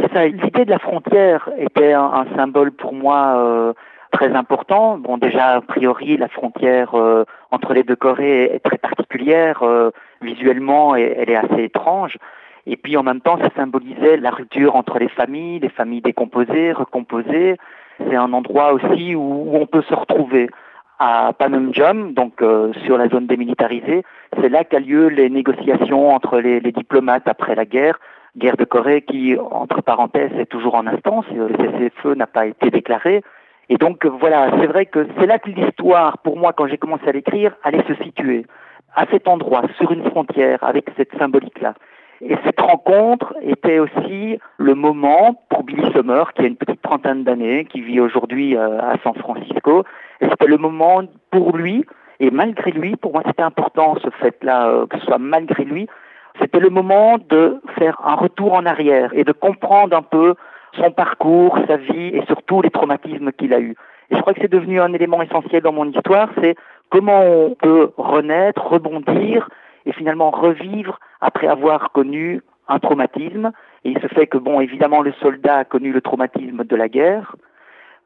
C'est ça, l'idée de la frontière était un, symbole pour moi euh, très important. Bon, déjà, a priori, la frontière euh, entre les deux Corées est très particulière. Euh, visuellement, et, elle est assez étrange. Et puis, en même temps, ça symbolisait la rupture entre les familles, les familles décomposées, recomposées. C'est un endroit aussi où, on peut se retrouver. À Panmunjom, donc euh, sur la zone démilitarisée, c'est là qu'a lieu les négociations entre les, les diplomates après la guerre, guerre de Corée qui, entre parenthèses, est toujours en instance. Le cessez-le-feu n'a pas été déclaré. Et donc voilà, c'est vrai que c'est là que l'histoire, pour moi, quand j'ai commencé à l'écrire, allait se situer à cet endroit, sur une frontière, avec cette symbolique-là. Et cette rencontre était aussi le moment pour Billy Summer, qui a une petite trentaine d'années, qui vit aujourd'hui euh, à San Francisco. Et c'était le moment pour lui, et malgré lui, pour moi c'était important ce fait-là, euh, que ce soit malgré lui, c'était le moment de faire un retour en arrière et de comprendre un peu son parcours, sa vie et surtout les traumatismes qu'il a eus. Et je crois que c'est devenu un élément essentiel dans mon histoire, c'est comment on peut renaître, rebondir et finalement revivre après avoir connu un traumatisme. Et il se fait que, bon, évidemment, le soldat a connu le traumatisme de la guerre.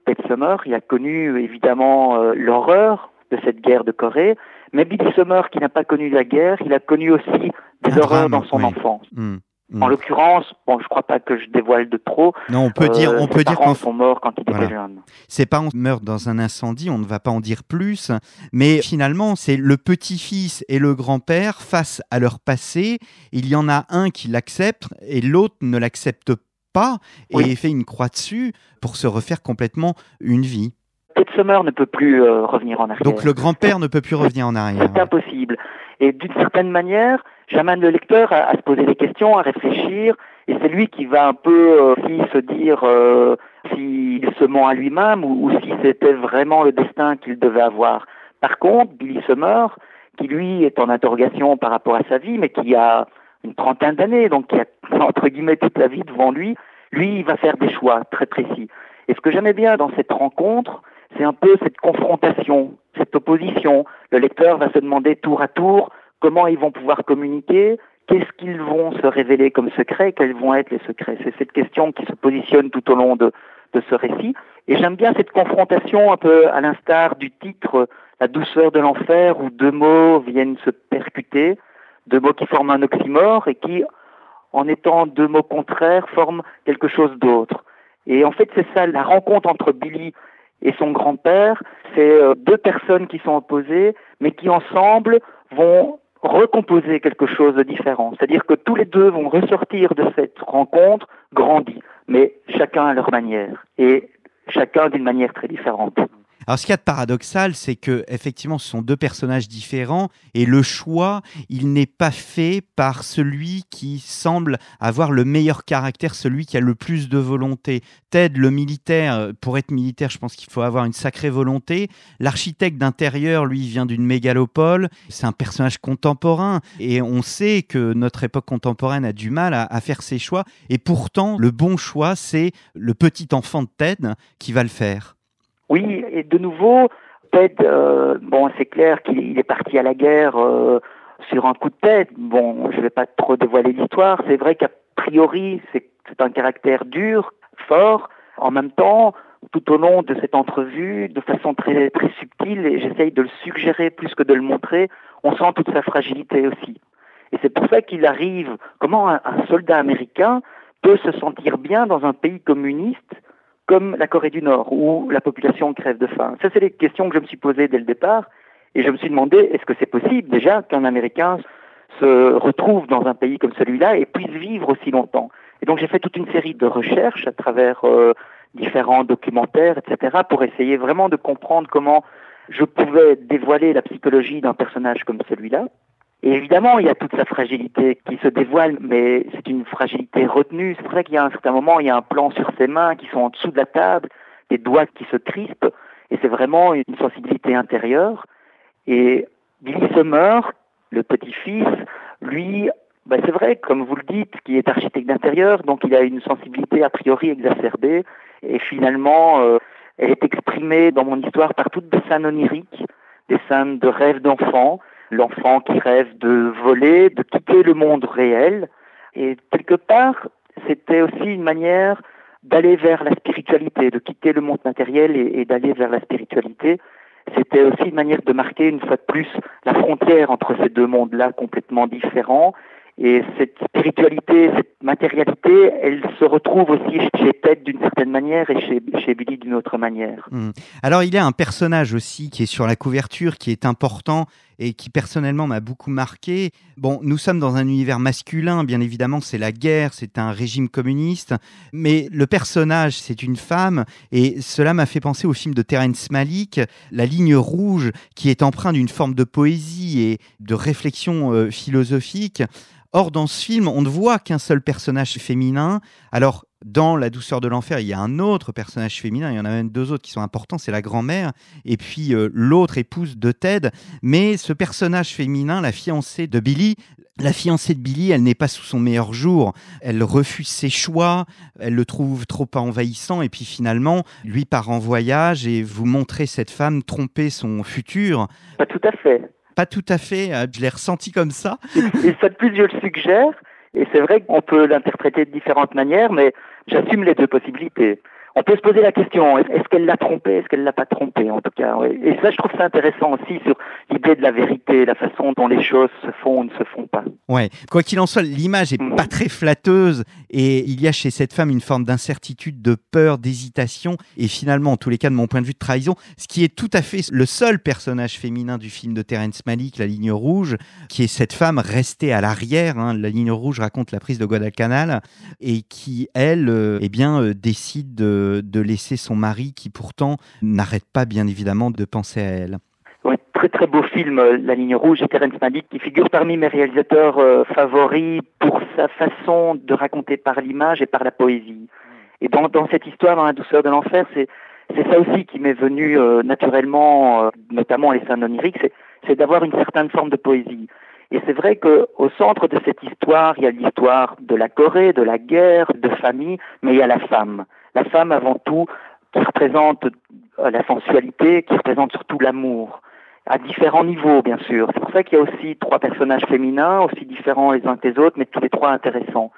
Pet Summer, il a connu évidemment euh, l'horreur de cette guerre de Corée. Mais Billy Summer, qui n'a pas connu la guerre, il a connu aussi des horreurs dans son enfance. Hmm. En l'occurrence, bon, je crois pas que je dévoile de trop. Non, on peut dire, on peut dire qu'on sont morts quand il était jeune. Ses parents meurent dans un incendie, on ne va pas en dire plus, mais finalement, c'est le petit-fils et le grand-père face à leur passé. Il y en a un qui l'accepte et l'autre ne l'accepte pas et fait une croix dessus pour se refaire complètement une vie. Ted Summer ne peut plus euh, revenir en arrière. Donc le grand-père ne peut plus revenir en arrière. C'est impossible. Et d'une certaine manière, j'amène le lecteur à, se poser des questions, à réfléchir, et c'est lui qui va un peu euh, se dire euh, s'il se ment à lui-même ou, si c'était vraiment le destin qu'il devait avoir. Par contre, Billy Summer, qui lui est en interrogation par rapport à sa vie, mais qui a une trentaine d'années, donc qui a entre guillemets toute la vie devant lui, lui, il va faire des choix très précis. Et ce que j'aimais bien dans cette rencontre, c'est un peu cette confrontation, cette opposition. Le lecteur va se demander tour à tour comment ils vont pouvoir communiquer, qu'est-ce qu'ils vont se révéler comme secret, quels vont être les secrets? C'est cette question qui se positionne tout au long de, ce récit. Et j'aime bien cette confrontation un peu à l'instar du titre La douceur de l'enfer, où deux mots viennent se percuter, deux mots qui forment un oxymore et qui, en étant deux mots contraires, forment quelque chose d'autre. Et en fait, c'est ça, la rencontre entre Billy et son grand-père, c'est euh, deux personnes qui sont opposées, mais qui ensemble vont recomposer quelque chose de différent. C'est-à-dire que tous les deux vont ressortir de cette rencontre grandis, mais chacun à leur manière, et chacun d'une manière très différente. Alors, ce qu'il y a de paradoxal, c'est que effectivement, ce sont deux personnages différents et le choix, il n'est pas fait par celui qui semble avoir le meilleur caractère, celui qui a le plus de volonté. Ted, le militaire, pour être militaire, je pense qu'il faut avoir une sacrée volonté. L'architecte d'intérieur, lui, vient d'une mégalopole. C'est un personnage contemporain et on sait que notre époque contemporaine a du mal à, à faire ses choix. Et pourtant, le bon choix, c'est le petit enfant de Ted qui va le faire. Oui, et de nouveau, Ted, euh, bon, c'est clair qu'il est parti à la guerre euh, sur un coup de tête. Bon, je ne vais pas trop dévoiler l'histoire. C'est vrai qu'a priori, c'est un caractère dur, fort. En même temps, tout au long de cette entrevue, de façon très, très subtile, et j'essaye de le suggérer plus que de le montrer, on sent toute sa fragilité aussi. Et c'est pour ça qu'il arrive, comment un soldat américain peut se sentir bien dans un pays communiste comme la Corée du Nord, où la population crève de faim Ça, c'est les questions que je me suis posées dès le départ. Et je me suis demandé, est-ce que c'est possible déjà qu'un Américain se retrouve dans un pays comme celui-là et puisse vivre aussi longtemps? Et donc j'ai fait toute une série de recherches à travers euh, différents documentaires, etc., pour essayer vraiment de comprendre comment je pouvais dévoiler la psychologie d'un personnage comme celui-là. Et évidemment, il y a toute sa fragilité qui se dévoile, mais c'est une fragilité retenue. C'est pour ça qu'il y a un certain moment, il y a un plan sur ses mains qui sont en dessous de la table, des doigts qui se crispent, et c'est vraiment une sensibilité intérieure. Et Billy Summer, le petit-fils, lui, ben c'est vrai, comme vous le dites, qui est architecte d'intérieur, donc il a une sensibilité a priori exacerbée, et finalement, euh, elle est exprimée dans mon histoire par toutes des scènes oniriques, des scènes de rêves d'enfants, l'enfant qui rêve de voler, de quitter le monde réel, et quelque part, c'était aussi une manière d'aller vers la spiritualité, de quitter le monde matériel et, d'aller vers la spiritualité. C'était aussi une manière de marquer une fois de plus la frontière entre ces deux mondes-là complètement différents et cette spiritualité, cette matérialité, elle se retrouve aussi chez Ted d'une certaine manière et chez, chez Billy d'une autre manière. Hmm. Alors il y a un personnage aussi qui est sur la couverture, qui est important et qui personnellement m'a beaucoup marqué. Bon, nous sommes dans un univers masculin, bien évidemment, c'est la guerre, c'est un régime communiste, mais le personnage, c'est une femme, et cela m'a fait penser au film de Terence Malick, La ligne rouge, qui est empreint d'une forme de poésie et de réflexion euh, philosophique. Or, dans ce film, on ne voit qu'un seul personnage féminin. Alors, dans La douceur de l'enfer, il y a un autre personnage féminin, il y en a même deux autres qui sont importants, c'est la grand-mère et puis euh, l'autre épouse de Ted. Mais ce personnage féminin, la fiancée de Billy, la fiancée de Billy, elle n'est pas sous son meilleur jour. Elle refuse ses choix, elle le trouve trop envahissant et puis finalement, lui part en voyage et vous montrez cette femme tromper son futur. Pas tout à fait pas tout à fait, euh, je l'ai ressenti comme ça. Et ça de plus, je le suggère, et c'est vrai qu'on peut l'interpréter de différentes manières, mais j'assume les deux possibilités on peut se poser la question, est-ce qu'elle l'a trompé, est-ce qu'elle l'a pas trompé en tout cas Et ça, je trouve ça intéressant aussi sur l'idée de la vérité, la façon dont les choses se font ou ne se font pas. Ouais, quoi qu'il en soit, l'image est pas très flatteuse et il y a chez cette femme une forme d'incertitude, de peur, d'hésitation et finalement, en tous les cas, de mon point de vue, de trahison, ce qui est tout à fait le seul personnage féminin du film de Terence Malick, La Ligne Rouge, qui est cette femme restée à l'arrière. Hein. La Ligne Rouge raconte la prise de Guadalcanal et qui, elle, euh, eh bien, euh, décide de de, laisser son mari qui pourtant n'arrête pas bien évidemment de penser à elle. Oui, très très beau film, euh, La ligne rouge et Terence Malick, qui figure parmi mes réalisateurs euh, favoris pour sa façon de raconter par l'image et par la poésie. Et dans, cette histoire, dans la douceur de l'enfer, c'est c'est ça aussi qui m'est venu euh, naturellement, notamment les scènes oniriques, c'est d'avoir une certaine forme de poésie. Et c'est vrai qu'au centre de cette histoire, il y a l'histoire de la Corée, de la guerre, de famille, mais il y a la femme la femme avant tout qui représente euh, la sensualité, qui représente surtout l'amour, à différents niveaux bien sûr. C'est pour ça qu'il y a aussi trois personnages féminins, aussi différents les uns que les autres, mais tous les trois intéressants.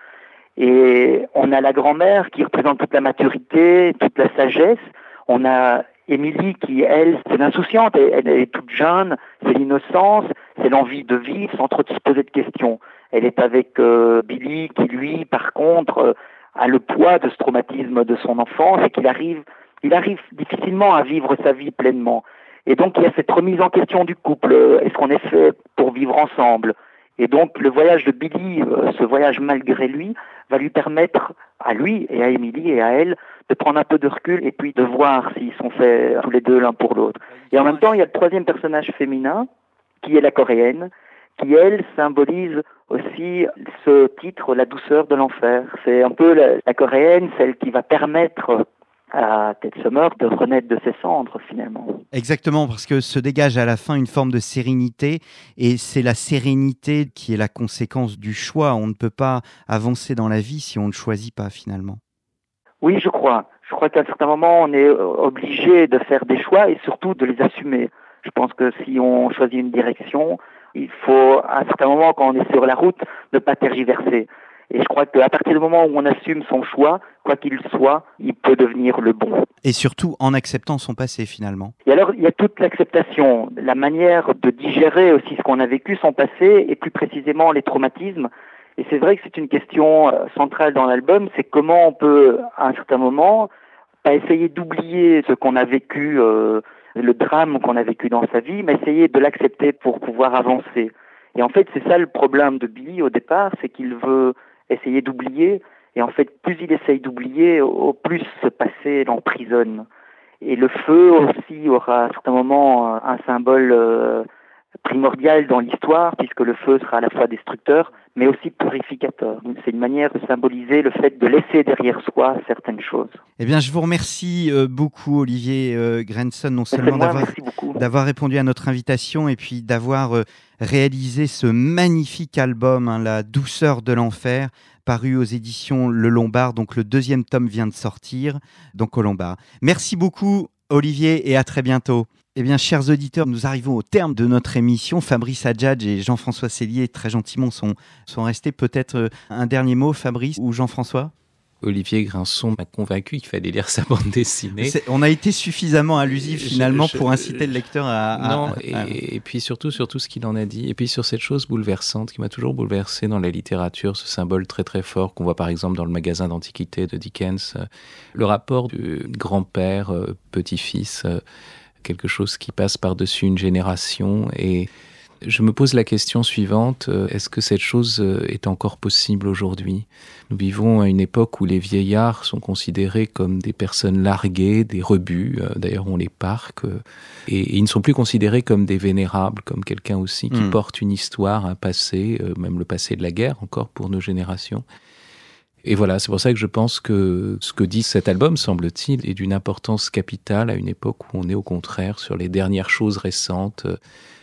Et on a la grand-mère qui représente toute la maturité, toute la sagesse. On a Émilie qui, elle, c'est l'insouciante, elle, est toute jeune, c'est l'innocence, c'est l'envie de vivre sans trop se poser de questions. Elle est avec euh, Billy qui, lui, par contre, euh, a le poids de ce traumatisme de son enfance et qu'il arrive, il arrive difficilement à vivre sa vie pleinement. Et donc il y a cette remise en question du couple. Est-ce qu'on est fait pour vivre ensemble? Et donc le voyage de Billy, euh, ce voyage malgré lui, va lui permettre à lui et à Émilie et à elle de prendre un peu de recul et puis de voir s'ils sont faits tous les deux l'un pour l'autre. Et en même temps, il y a le troisième personnage féminin, qui est la coréenne, qui elle symbolise aussi ce titre, La douceur de l'enfer. C'est un peu la, coréenne, celle qui va permettre à Ted Summer de renaître de ses cendres finalement. Exactement, parce que se dégage à la fin une forme de sérénité, et c'est la sérénité qui est la conséquence du choix. On ne peut pas avancer dans la vie si on ne choisit pas finalement. Oui, je crois. Je crois qu'à un certain moment, on est obligé de faire des choix et surtout de les assumer. Je pense que si on choisit une direction, il faut, à un certain moment, quand on est sur la route, ne pas tergiverser. Et je crois qu'à partir du moment où on assume son choix, quoi qu'il soit, il peut devenir le bon. Et surtout en acceptant son passé finalement. Et alors, il y a toute l'acceptation, la manière de digérer aussi ce qu'on a vécu, son passé, et plus précisément les traumatismes. Et c'est vrai que c'est une question euh, centrale dans l'album, c'est comment on peut, à un certain moment, pas essayer d'oublier ce qu'on a vécu. Euh, le drame qu'on a vécu dans sa vie, mais essayer de l'accepter pour pouvoir avancer. Et en fait, c'est ça le problème de Billy au départ, c'est qu'il veut essayer d'oublier, et en fait, plus il essaye d'oublier, au plus ce passé l'emprisonne. Et le feu aussi aura à certains moments un symbole primordial dans l'histoire, puisque le feu sera à la fois destructeur, mais aussi purificateur. C'est une manière de symboliser le fait de laisser derrière soi certaines choses. Eh bien, je vous remercie euh, beaucoup, Olivier euh, Grenson, non seulement d'avoir répondu à notre invitation et puis d'avoir euh, réalisé ce magnifique album, hein, La douceur de l'enfer, paru aux éditions Le Lombard. Donc, le deuxième tome vient de sortir, donc au Lombard. Merci beaucoup, Olivier, et à très bientôt. Eh bien, chers auditeurs, nous arrivons au terme de notre émission. Fabrice Adjadj et Jean-François Cellier, très gentiment, sont, sont restés. Peut-être euh, un dernier mot, Fabrice ou Jean-François? Olivier Grinson m'a convaincu qu'il fallait lire sa bande dessinée. On a été suffisamment allusif finalement pour inciter le lecteur à. non, et, puis surtout sur tout ce qu'il en a dit, et puis sur cette chose bouleversante qui m'a toujours bouleversé dans la littérature, ce symbole très très fort qu'on voit par exemple dans le magasin d'antiquité de Dickens, euh, le rapport du grand-père, euh, petit-fils quelque chose qui passe par-dessus une génération. Et je me pose la question suivante, euh, est-ce que cette chose euh, est encore possible aujourd'hui? Nous vivons à une époque où les vieillards sont considérés comme des personnes larguées, des rebuts, euh, d'ailleurs on les parque, et, ils ne sont plus considérés comme des vénérables, comme quelqu'un aussi qui hmm. porte une histoire, un passé, même le passé de la guerre encore pour nos générations. Et voilà, c'est pour ça que je pense que ce que dit cet album, semble-t-il, est d'une importance capitale à une époque où on est au contraire sur les dernières choses récentes euh,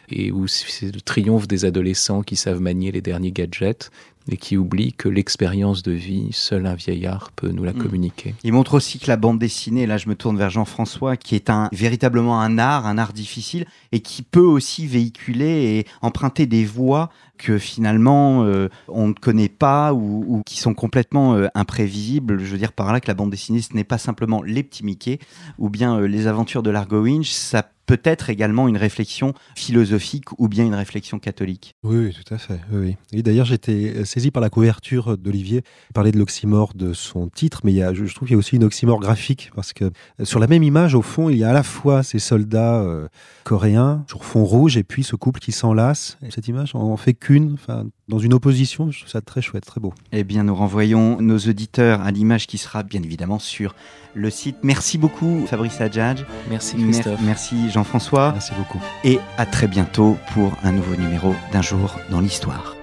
et où c'est le triomphe des adolescents qui savent manier les derniers gadgets et qui oublie que l'expérience de vie, seul un vieillard peut nous la mm. communiquer. Il montre aussi que la bande dessinée, là je me tourne vers Jean-François, qui est un, véritablement un art, un art difficile, et qui peut aussi véhiculer et emprunter des voix que finalement euh, on ne connaît pas ou, qui sont complètement euh, imprévisibles. Je veux dire par là que la bande dessinée, ce n'est pas simplement les petits Mickey ou bien euh, les aventures de Largo Winch, ça peut-être également une réflexion philosophique ou bien une réflexion catholique. Oui, tout à fait. Oui. Et d'ailleurs, j'étais saisi par la couverture d'Olivier. Il parlait de l'oxymore de son titre, mais il y a, je, trouve qu'il y a aussi une oxymore graphique parce que euh, sur la même image, au fond, il y a à la fois ces soldats euh, coréens sur fond rouge et puis ce couple qui s'enlace. Cette image en fait qu'une, enfin, dans une opposition. Je trouve ça très chouette, très beau. Eh bien, nous renvoyons nos auditeurs à l'image qui sera bien évidemment sur le site. Merci beaucoup Fabrice Adjadj. Merci Christophe. merci Jean-François. Merci beaucoup. Et à très bientôt pour un nouveau numéro d'un jour dans l'histoire.